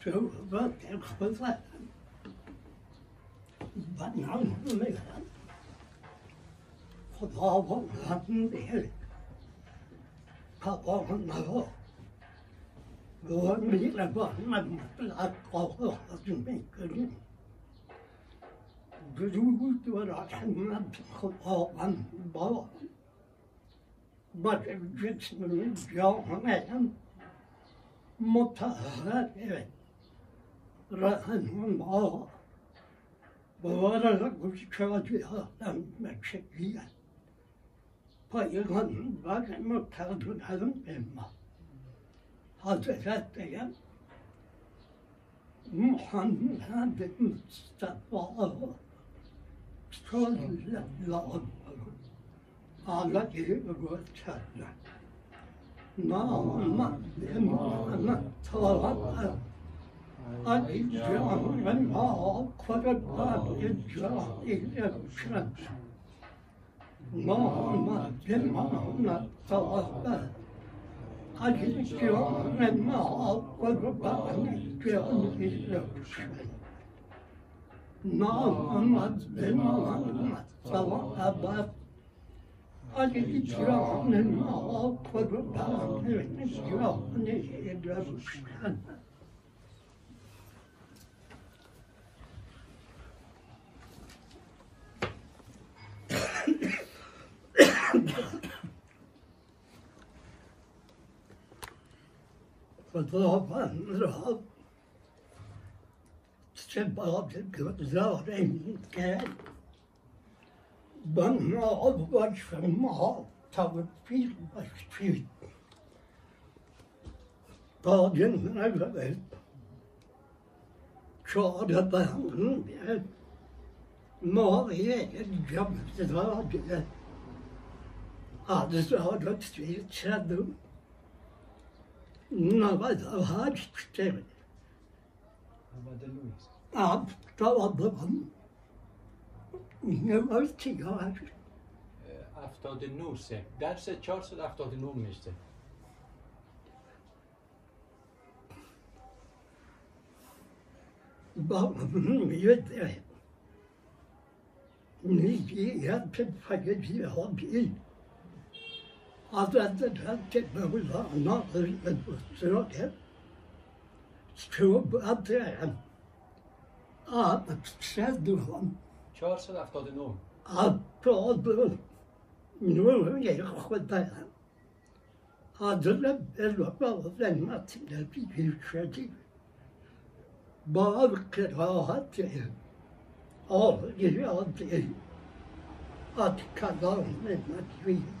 Stövet är skjutsat. Vad namn med han? خدا و هم به پاپا نوا و میره با من مطلق قاقا میکنیم درود و رحمت خداوند با بر جسم جامعه مطهر رحمه bağırarak bu şikayeti adam mekşekiye. Peygamber muhtadun emma. Hazretleri Muhammed Mustafa sallallahu aleyhi ve sellem. Namaz Muhammed sallallahu الإجراء منها قربان إجراء الإرشاد اللهم جمعنا توفى الإجراء منها قربان إجراء الإرشاد اللهم جمعنا توفى الإجراء منها قربان إجراء الإرشاد فطافا رهب شباب زارين كان بنا أبوش فما توفير بشفير طاجن نجد شعر بهم ما هي الجبل زاجل هذا زاجل تشدو نبض هاج تشتغل عبد طلبهم نوستيار هفتاد نور سه درس 479 میشه بابم يدعي نيجي يبتد فقد Hazreti Pente Mevla Nazır ve Sırakem Şubatıhem Ağabey Şezdühem Çağırsın haftada ne olur? Haftada ne olur? Yeri kutlayalım. Hazırla Mevla Zennatinle bir yükseldi. Bağır kırahatı Ağır geri aldı. Atka'dan Mehmet Bey'in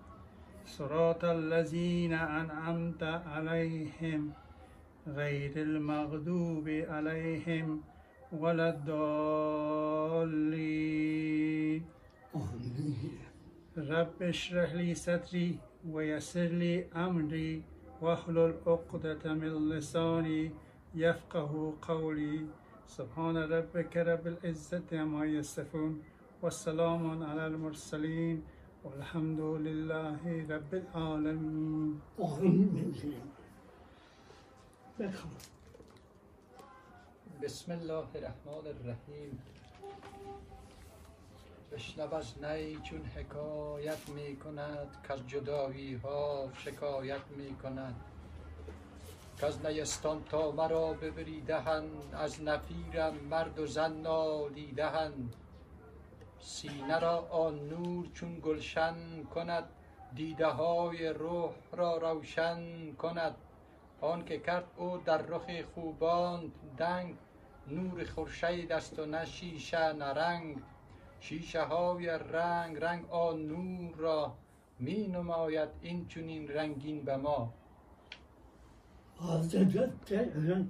صراط الذين أنعمت عليهم غير المغضوب عليهم ولا الضالين. رب اشرح لي صدري ويسر لي أمري واحلل عقدة من لساني يفقه قولي. سبحان ربك رب العزة عما يصفون والسلام على المرسلين والحمد لله رب العالمين بسم الله الرحمن الرحیم بشنو از نی چون حکایت می کند که از جدایی ها شکایت می کند که از نیستان تا مرا ببریدهند از نفیرم مرد و زن نالیدهند سینه را آن نور چون گلشن کند دیده های روح را روشن کند. آن که کرد او در رخ خوبان دنگ نور خورشید است و نه شیشه رنگ. شیشه های رنگ رنگ آن نور را می نماید این چونین رنگین به ما. Hazretleri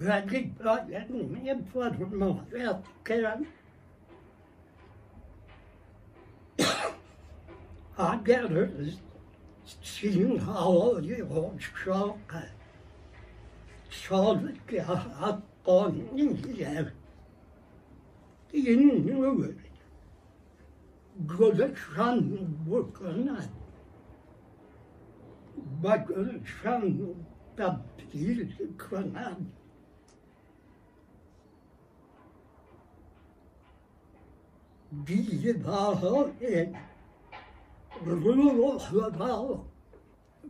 mağaranın belki böyle yaparım ya keren Agar sin havayı çok sağlık hakkın yer yeni Göleceksen bu kadar bakırsan tabdil kanan. بیزه باها این رو رو رو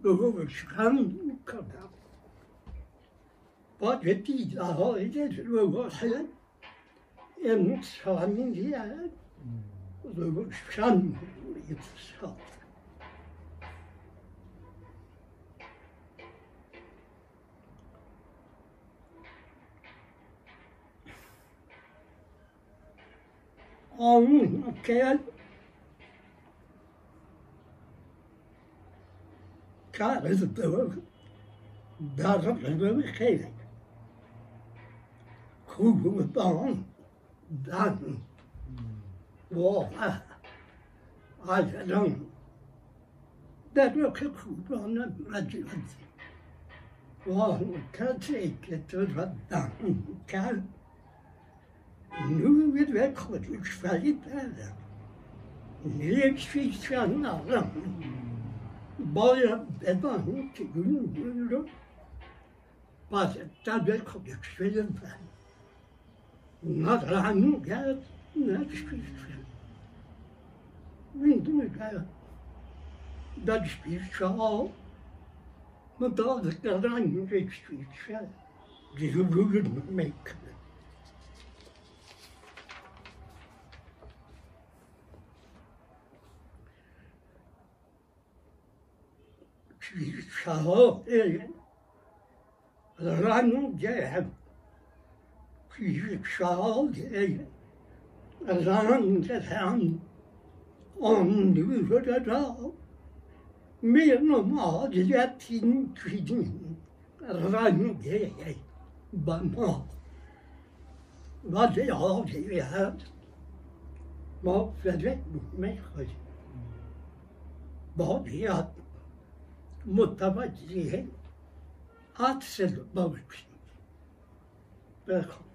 رو رو رو شکن کرده با جدی داها این رو رو رو این سامین دیگه رو رو قانون مؤكد كانت الدولة دار الحمام خيرك خوفهم الطعام دعم واضحة على لون دار خوفهم مجلس. وهو كان شيء كتير الدعم كان weggelegd, verder. Niks iets van allen. Bayağı bedanı ki günün günü bazen tabi konuşuyorum ben. Nadranı gel, ne çıkıyor? Bildim gel. Dat is speciaal. Maar dat is dat dan niet شهاب رنگ پیشاد رنگتن آندور را می نمایتین کدین رنگ بنا. و با ما فرد می‌خوایم با بیاد. متوجه عطس الموت بخون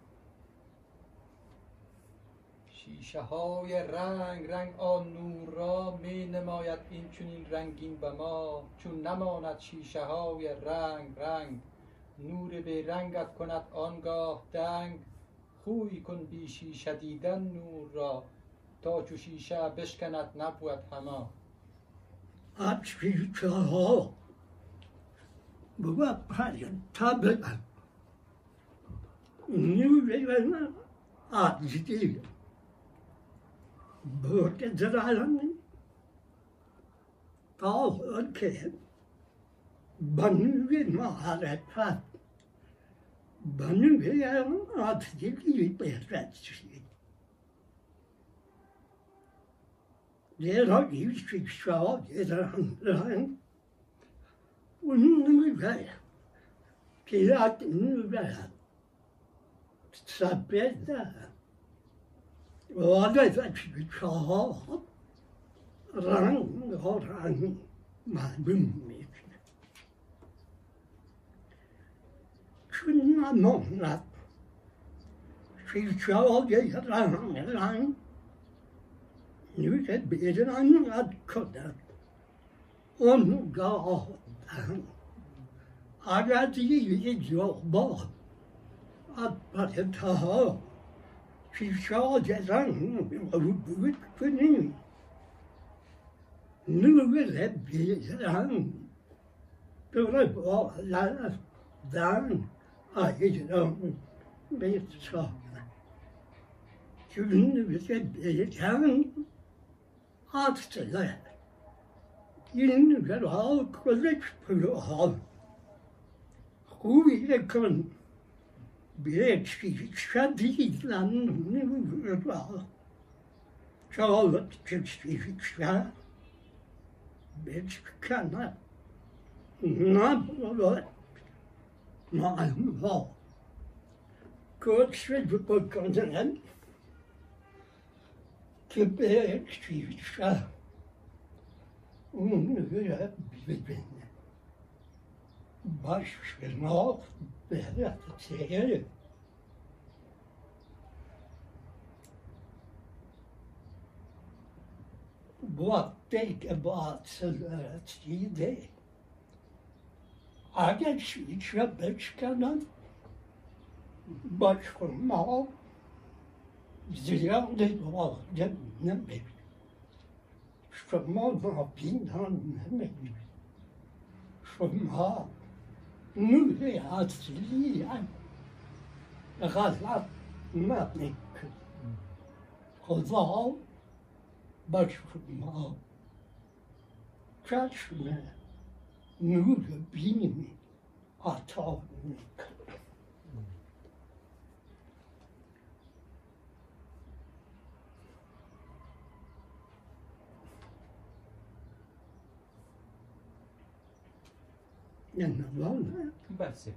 شیشه های رنگ رنگ آن نور را می نماید این چنین رنگین به ما چون نماند شیشه های رنگ رنگ. نور به رنگت کند آنگاه دنگ. خوی کن بی شیشه دیدن نور را تا چو شیشه بشکند نبود 阿去车好，不过怕人他们，牛人们阿几的，不跟着他人，到我看，本月嘛来看，本月阿自己被人去。det har livets krigsgrav, det handler han onde mulighet Rang, at mulighet sabete وهذا في شهر رن غران معلوم میشه چون نمونت في شهر رن رن Nuket bedran قد کند اون گاه عرضی جغبا عبرت ها پیشاج زن بود کنیم نور بیزن دور بالا دن آیجران به سامن چون نور بیزن 하트가 있는 게 하고 그런데 별로 하고 우리의 그런 bile çıkadığı lan. Çoğalı çıkıyor bir çıkana ne olur malum o Kurtçu bir bakımdan که به شیشه اون رو ببینه باش شناخت به تیره Bottega Batside. Ager Svitsja Bötskanan. Başvurma. Zira det var denne meg. Som har bra pinnene meg. Som har mulighet til livet. غزلت ماتنك قضاء بشر ما چشم نور بین عطا میکن mı? Grazie.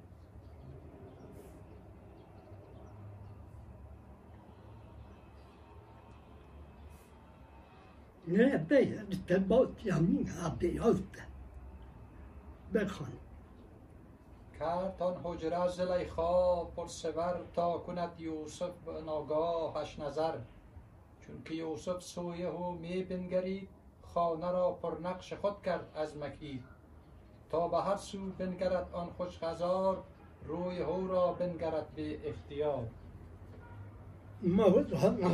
نه به ارتباط همین عبیات بخوان کرد آن حجره زلیخا پرسور تا کند یوسف ناگاهش نظر چون که یوسف سوی او می بنگرید خانه را پر نقش خود کرد از مکید تا به هر سو بنگرد آن خوش غزار روی هو را بنگرد به اختیار. ما بود، هم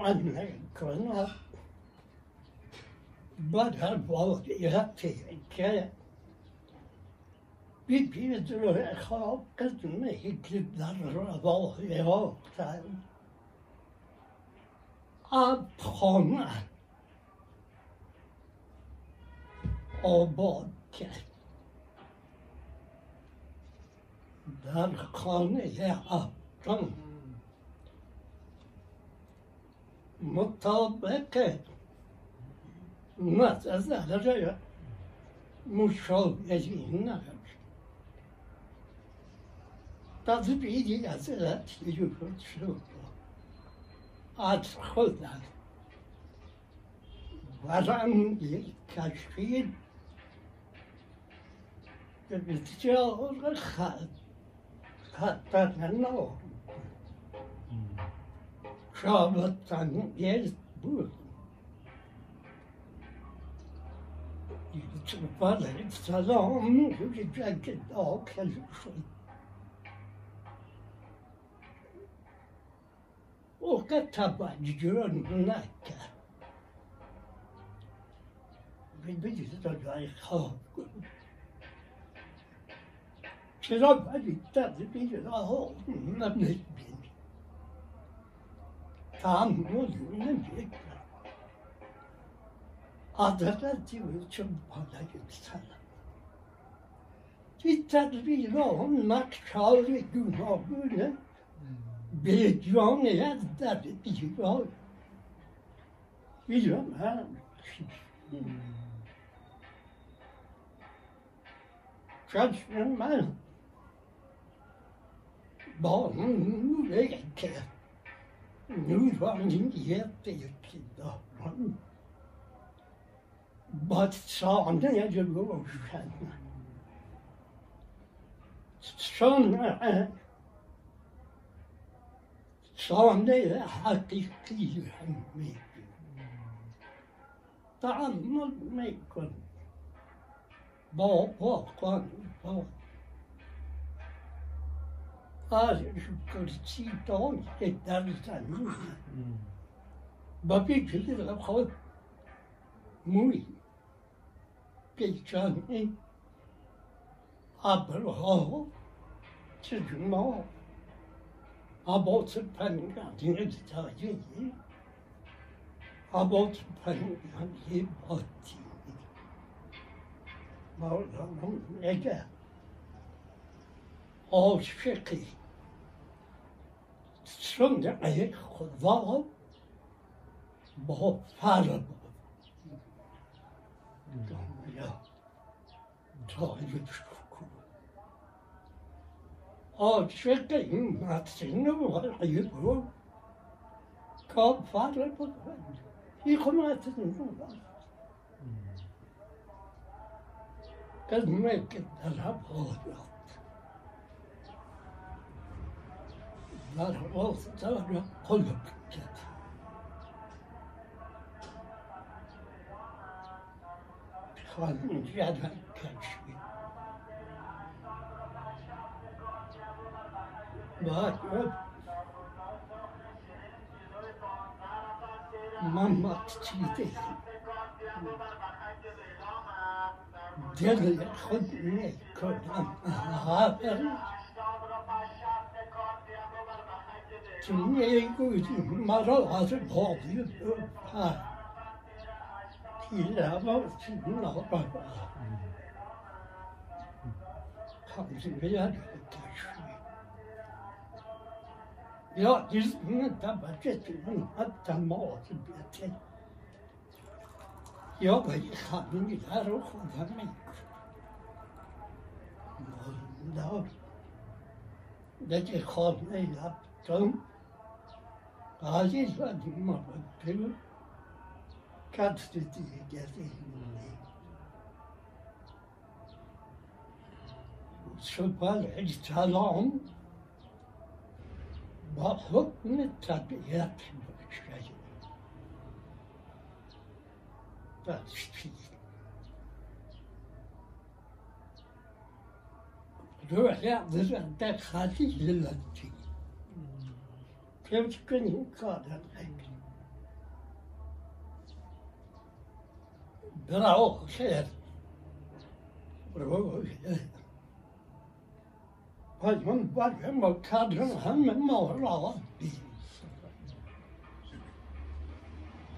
عنه كرنا بعد هالبوضع يغطي بی بي بي يدلو خراب قلت ما يكذب ضرر أبوه يغوط آب خانه. آباد کرد. در خانه آفتان مطابق نظر مشاوری نداشت تدبیری از یورد شد. از خودم ورم کشید به بسیار خط خطرناک şahmattan yer bu. Çırpaları salam yürüyecek daha kalışın. O kadar tabancının nakka. Bir bir de gayet halk. Çıra bari tabi bir daha ne bileyim. tahammül edemeyecek. Adaleti için bana yükselen. Bir tedbir olmak çağrı günahıyla bir camiye derdi var. Biliyorum ha. Çalışmıyorum ben. bağının reyke. Nuranın yetteki davran. Batsağına yacılıyorken. Sonra sonra hakiki hemmi. Taammül meykun. Bağ, bağ, bağ, bağ. az politi ton e daristan mu. Ba pi chile la khod mui. Pe chan e abel ho che jumo. Abot se pan ga dire ta ye. Abot pan ga ye bot. Ma la mon ega. عاشقی صنع خدا با فرم دنیا تعریف کن عاشق این متن و غیب رو کافر بود این خمت نبود قدمه که طرف آراد Darab olsa da koyup gidecek. Kanun yerden geçti. Bak öp. Mamat çiğdi. Deli 중에 있고 지금 맞아 와서 더 없어요. 아. 이라고 지금 나왔다. 가끔씩 그냥 야, 이스는 다 맞겠지. 다 먹었지. 비슷해. 야, 거기 가는 게 다로 혼자면. 뭐, 나. 내게 겁 내야. 좀 vadim baktım. Kaç dedi geldiğini. Süper selam. Bak hükmü tabiat şey. Tasfiye. Röhle det khalilanti. Tevfik'in kadar Bravo, şeyler. Bravo, şeyler. Hacım var ama kadın hemen mağrava.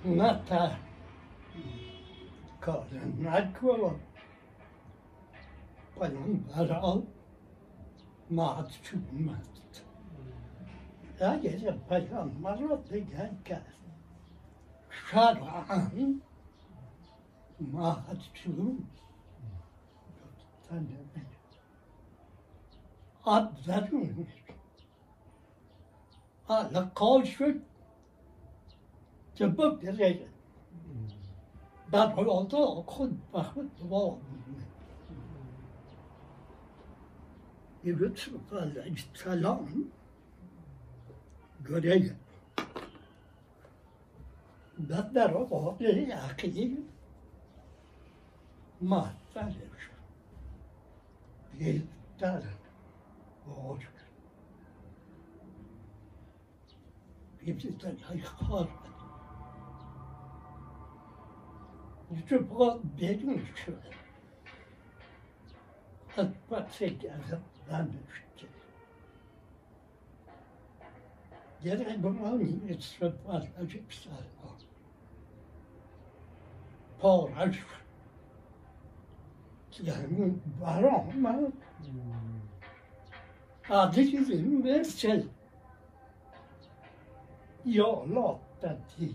Nata kadın nakvala. Hacım var al. Maat çubmat daha gece peygamber oldu gençler. Şaran mahtum Abdarun Ala kavşut Cebuk direk Ben oldu okun bakın dua Yürüt Selam. göreyim. بدنا رباط عقيل ما تعرفش بيتعرف وعشق بيبتدي هيخار يتبقى بيني شوية أتبقى سيدي أنا بعمل شوية Gene bunun yetişme fazlacık sayma. Påraş. Yani var ama adı gibi versen jag låter till.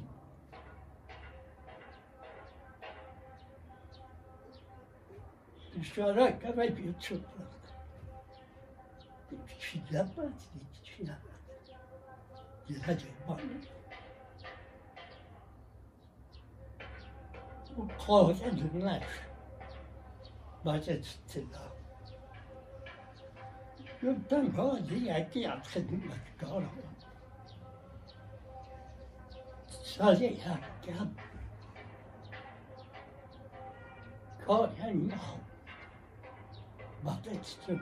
Du ska räcka mig vid hiçbir şey yapmaz, hiçbir şey 就是太简化。Close into relax. But it's enough. Your tempo, the idea of sitting like God. Sorry, I can't. God, I know. But it's the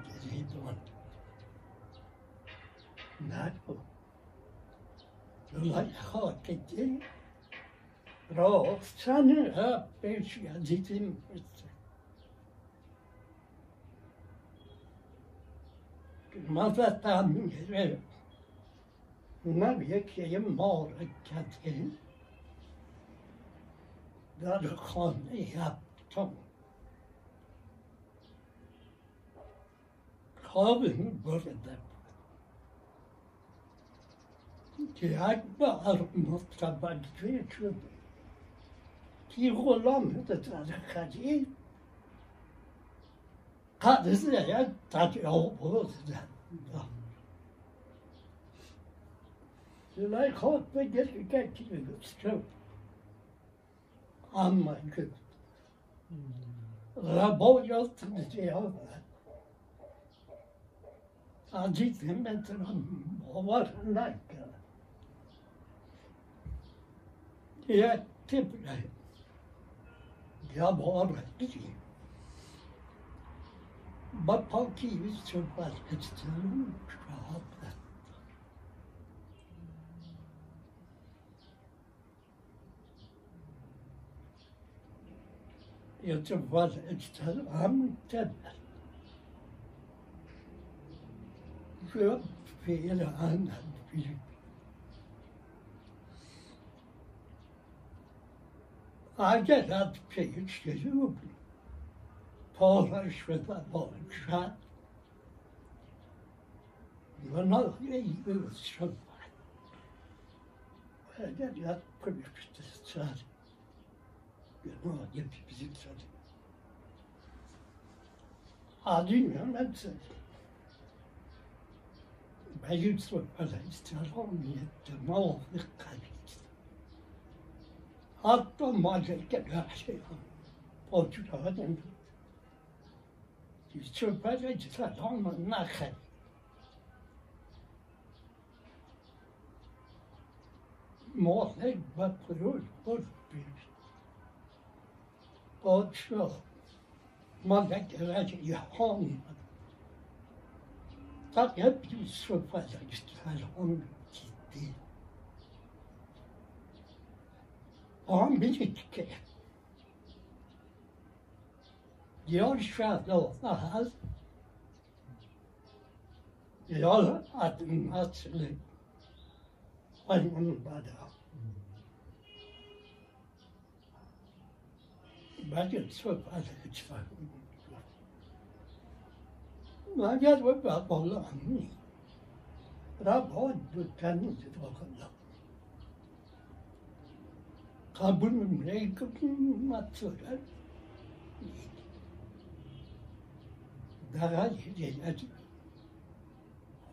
one. Not من hakiki raften rappers jag dedim. مزدم گرفت اونم یکی مارکتی در خانه هفتم خواب بردم säga att jag på det. Så när jag på det gick till det så. Amma gud. Rabo jag till det Acil himmetinin varlığına Yetti bile. Ya bağırdı ki. Bak ki biz çok يا طفلة يا بارکی با پاکی صحبت کردن شهادت يتفضل اجتماعهم تبع في العام في Påhørs ved Borgsjø. Det var noe i Utsjøen. Det er jeg produktet så det er noe jeg besitter. Adingen mensen. Bij Utsjøen var det istedet mogelijk geweest. Hatta malzeke her şey var. Portugal'dan Çöpere ama nakal. Målet bakıyor, bor bir. O çok. Malzekeler yahan. Tak hep bir çöpere çıkar onu gitti. on bilecek ki. Jag kände att jag hade massor användare. بعدين تصب على كتفه ما جاد وبعض الله عني رب عد التنزل وقال له kabulümüne daha gelmedi.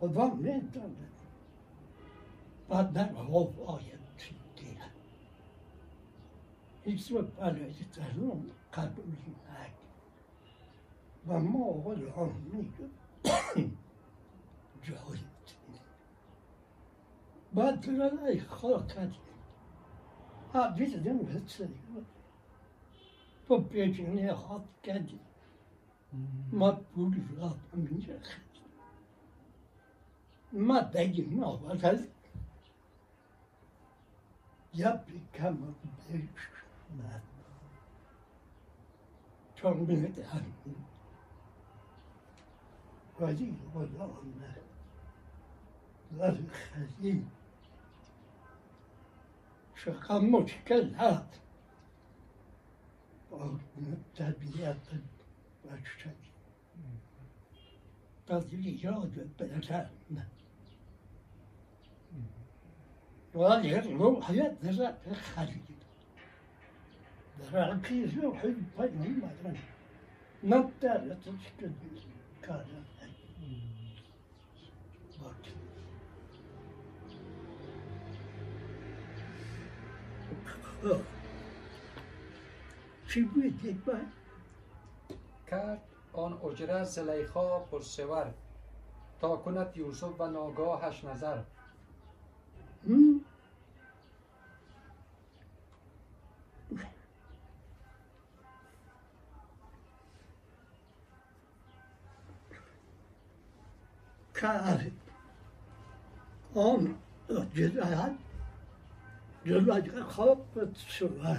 Babam ne dedi? Benden hop ayet diye. Hiç mi parayı kabulümüne. Bana oğul olmuyor. جاهل بعد دلالای خاکت yok böyle tutarım kabulüne. Ama o anlıyor. Cahil. Badrına halkat. Ha biz de mi hıtsırıyor? Bu peşine hat geldi. Makbul yapmayacak. Madde ne olacak? Yap kama büyük. Çok büyük وزير والله لا الخزين شقا مشكلات تربية واشتري تضييجات بلدان وهذه الروح يدرك الخليل درك روحي فني مثلا نطلت تشكل كانت چی بود یک کرد آن اجره زلیخا پرسور تا کند یوسف و ناگاهش نظر. کرد آن اجره cezayat. Cezayat kalkıp sıvı.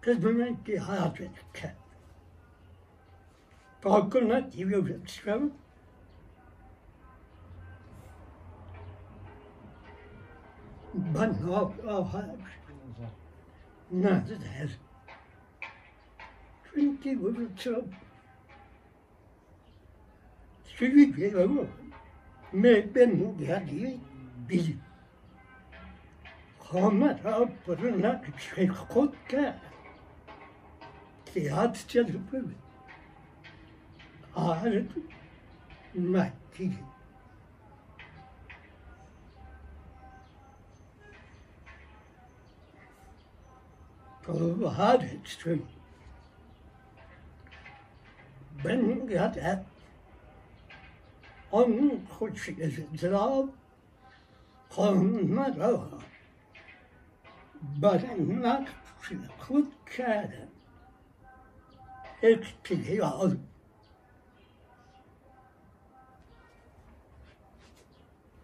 Kızımın ki hayat verirken. Kalkına diyor çıkalım. Ben ne yapayım? Ne der? Çünkü bu çok Çünkü bir ama ben ben geldi bilir. Homera bruna çekkokke. Şey Tiyat çalıpı. Ağrıdı. Mahdi. Var ettim. Ben gerçekten onun koçu gezdiler. Kanlara baranlar kutlar etkiliyor.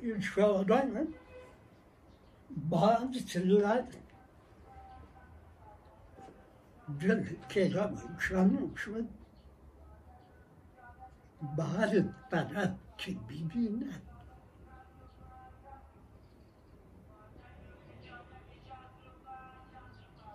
Ülkelerden bazı türler bir kere uçlanmışlar. Bazı taraf birbirine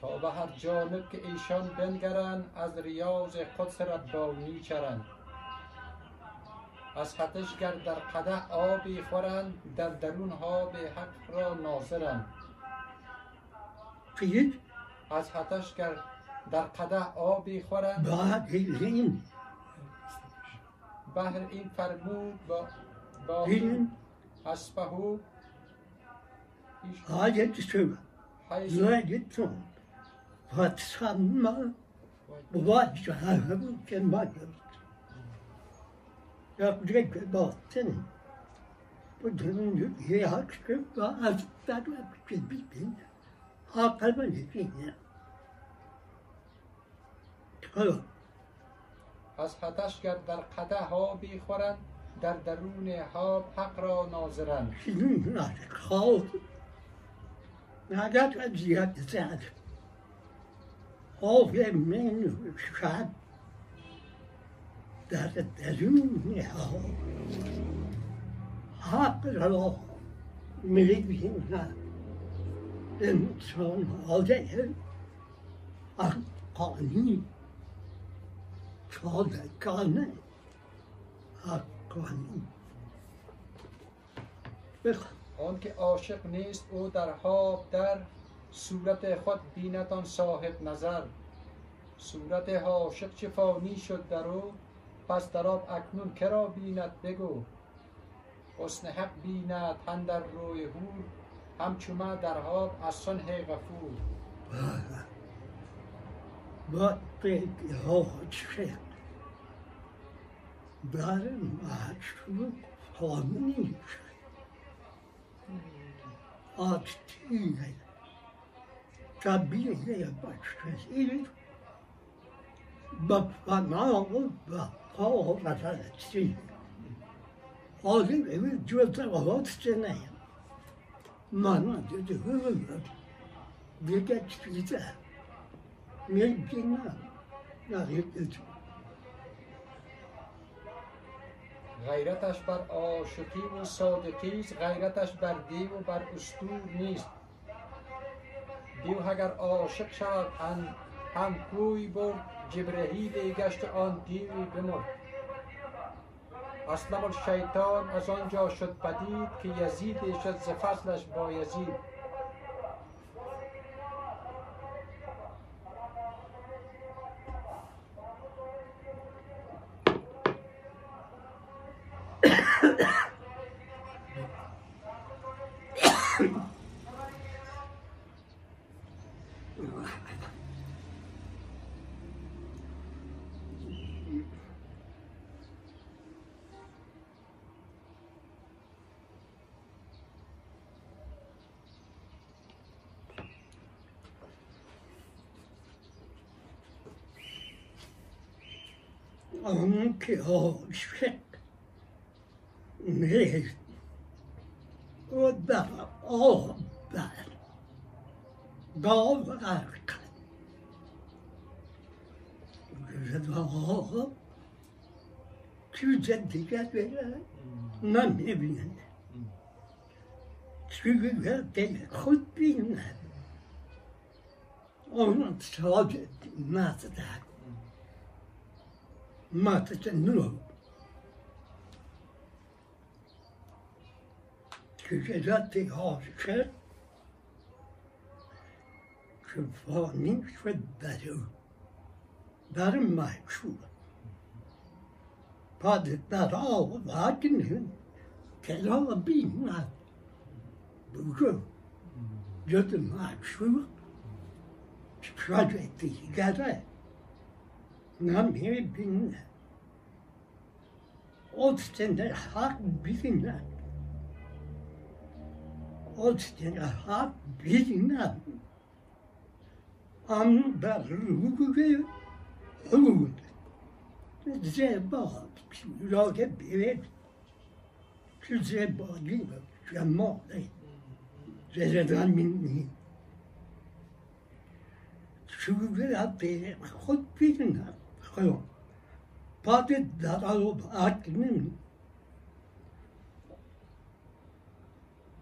تا به هر جانب که ایشان بنگرند از ریاض قدس ربانی چرند از خطش گر در قده آبی خورند در درون ها به حق را ناظرند. قید از خطش گر در قده آبی خورند. این. بهر این فرمود با با این. حسبهو هیچ حاجت شما حیث زاجتون Vatsanma ulaşan ki madır. Yapacak bahtın bu dönülüğe hakkı ve azıklar ve kibibin hakkımı nedeni. Hala. از خطش گر در قده ها بیخورند در درون ها حق را ناظرند. این از خواب نگت و زیاد زد. Men şad. در درون حق را می‌بینند انسان های حقانی صادقانه حقانی بخواه آنکه عاشق نیست او در خواب در صورت خود بیند آن صاحب نظر. صورت عاشق چه فانی شد در او پس در آب اکنون کرا بیند بگو. حسن حق بیند هم در روی هور همچو ما در آب از صنح غفور. وقتی حاجت در مشروع خانه آتیه طبیعه بشری به فنا و بقا و رسالتی آدم evi cüvete kapat seneye. Mana dedi hırır. Bir geç bize. Mümkün Nasip dedi. غیرتش بر عاشقی و صادقی است غیرتش بر دیو و بر استور نیست دیو اگر عاشق شود هم, هم کوی برد جبرهیل گشت آن دیوی بمرد. اسلم الشیطان از آنجا شد پدید که یزید شد ز فضلش با یزید. Anki aşık ne? O da o ben gav gark. Rıdva Küçük dikkat verir. Nam ne bilin. Çünkü de kut bilin. Onun sadece nasıl da. mata ce nu luăm. Küçecektik haşişe, که فانی شد برو بر مشهور پاد در آوردن کلا بیند بگو جد مشهور شد دیگره Namiri binne. O stender hak bilinler. Odstena har byggnad. Andra roger hud. Det bara laga bred. Det bara livet. Jag maler. Det är redan min Allora, parte da Atmen.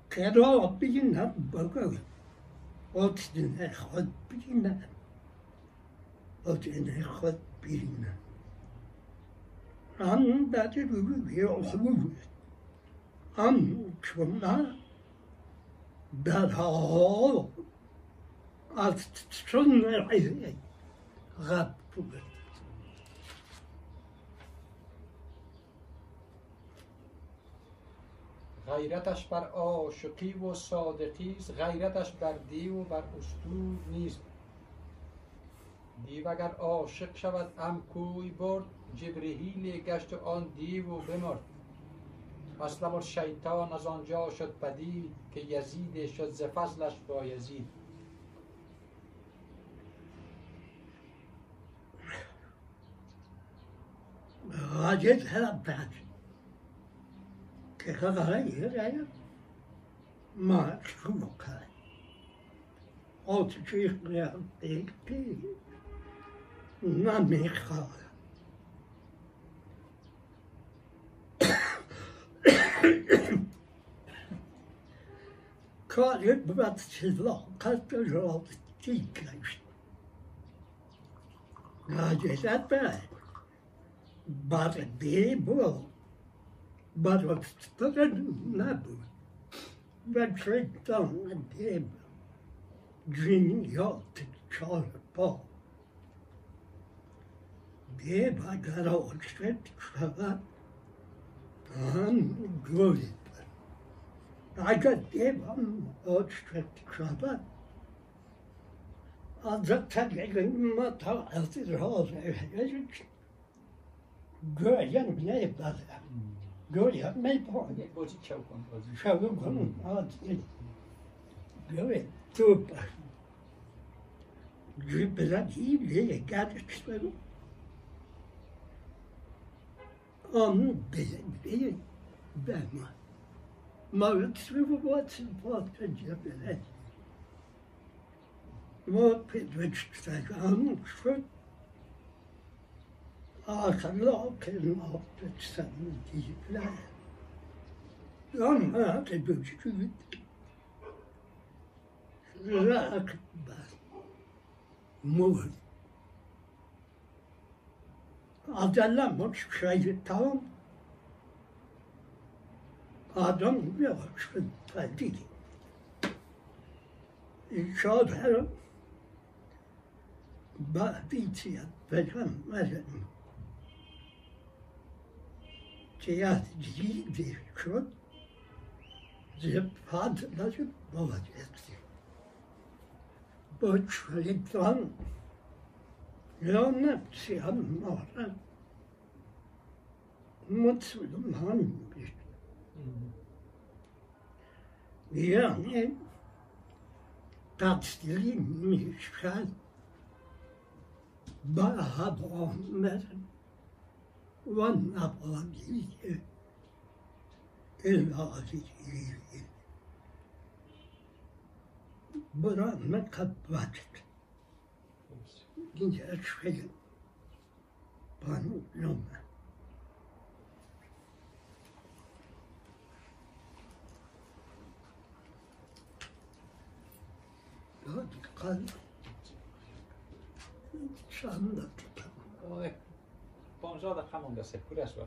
Credo a Pigina Burger. Wat den er God Pigina. Wat den er God Pigina. An dat je doet weer als moeder. An kwamna. Dat al. Als het zonder is. Gaat proberen. غیرتش بر عاشقی و صادقی است غیرتش بر دیو و بر استور نیست دیو اگر عاشق شود ام کوی برد جبرهیل گشت آن دیو و بمرد اسلم الشیطان از آنجا شد پدید که یزید شد ز فضلش با یزید Rajet helapad. Kekagaya ma shuka. Ot chikya teki. Na mekha. Karet brat sila katta rad tiklash. Rajet helapad. But they will. But what's not But straight down the table. Dreaming yacht to Charlie Paul. Babe, I got all cover. I'm good. I got Dave on all straight to cover. I'll just tell you, my thought, I'll see the house. Görgen bile yapmadı. Gör mig på. Sjögun kom. Jag vet, tog upp Cübbeden iyi bile geldi kısmını. Onun beni, beni, ben ma. Mağın kısmı bu batsın, bu pencere böyle akıllı muhabbet sen değiller. Ama det böcük Rakbar. Mur. Adalamış şeytan. Adam yok tabii. İnşallah Badiyat peygamberim Cihaz ciddi şu Zepatları olacaktı. Bu şeytan lanetsi anlara Müslüman bir Ulan ne yapalım demiş ki, el ağacı yürüyün. Buranın kapatır. Gidince açıkayım. Bana uyanma. Hadi kalk. Şanlı tutalım. پانزاد خمون دسته کور است با؟